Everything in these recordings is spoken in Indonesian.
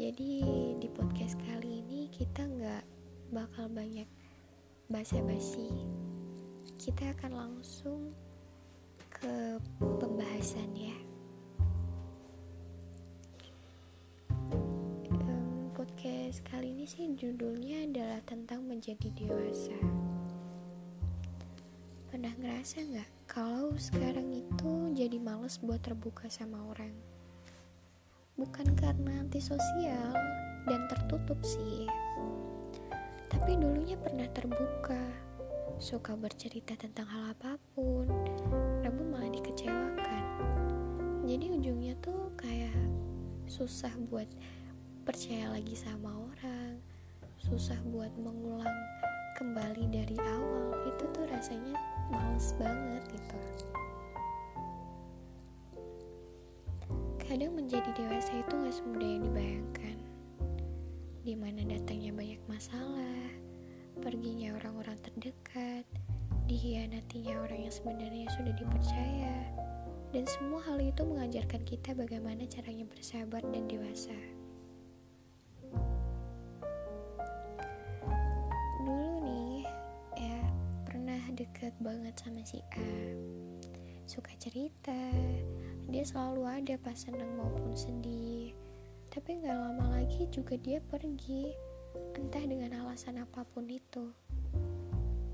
Jadi di podcast kali ini kita nggak bakal banyak basa-basi. Kita akan langsung ke pembahasan ya. Podcast kali ini sih judulnya adalah tentang menjadi dewasa. Pernah ngerasa nggak kalau sekarang itu jadi males buat terbuka sama orang? Bukan karena antisosial dan tertutup sih, tapi dulunya pernah terbuka, suka bercerita tentang hal apa pun, namun malah dikecewakan. Jadi ujungnya tuh kayak susah buat percaya lagi sama orang, susah buat mengulang kembali dari awal. Itu tuh rasanya males banget gitu. Kadang menjadi dewasa itu gak semudah yang dibayangkan. Di mana datangnya banyak masalah Perginya orang-orang terdekat Dihianatinya orang yang sebenarnya sudah dipercaya Dan semua hal itu mengajarkan kita bagaimana caranya bersabar dan dewasa. Dulu nih ya pernah deket banget sama si A. Suka cerita dia selalu ada pas seneng maupun sedih. Tapi gak lama lagi juga dia pergi entah dengan alasan apa pun itu.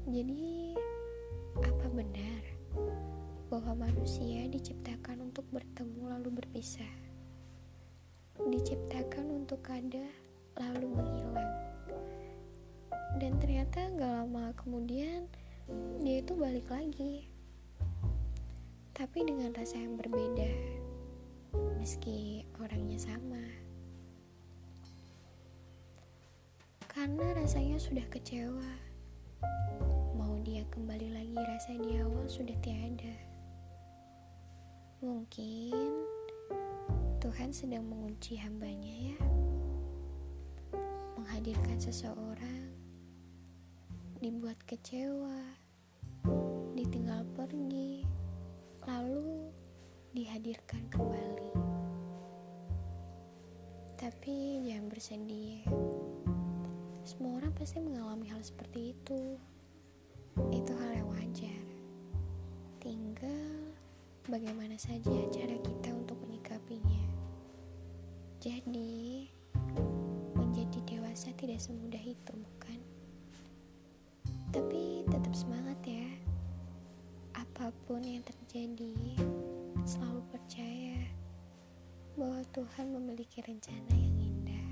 Jadi apa benar bahwa manusia diciptakan untuk bertemu lalu berpisah? Diciptakan untuk ada lalu menghilang. Dan ternyata gak lama kemudian dia itu balik lagi tapi dengan rasa yang berbeda, meski orangnya sama. Karena rasanya sudah kecewa, mau dia kembali lagi rasa di awal sudah tiada. Mungkin Tuhan sedang mengunci hambanya ya, menghadirkan seseorang, dibuat kecewa, ditinggal pergi dihadirkan kembali. Tapi jangan bersedih. Semua orang pasti mengalami hal seperti itu. Itu hal yang wajar. Tinggal bagaimana saja cara kita untuk menyikapinya. Jadi, menjadi dewasa tidak semudah itu, bukan? Tapi tetap semangat ya apa pun yang terjadi, Tuhan memiliki rencana yang indah.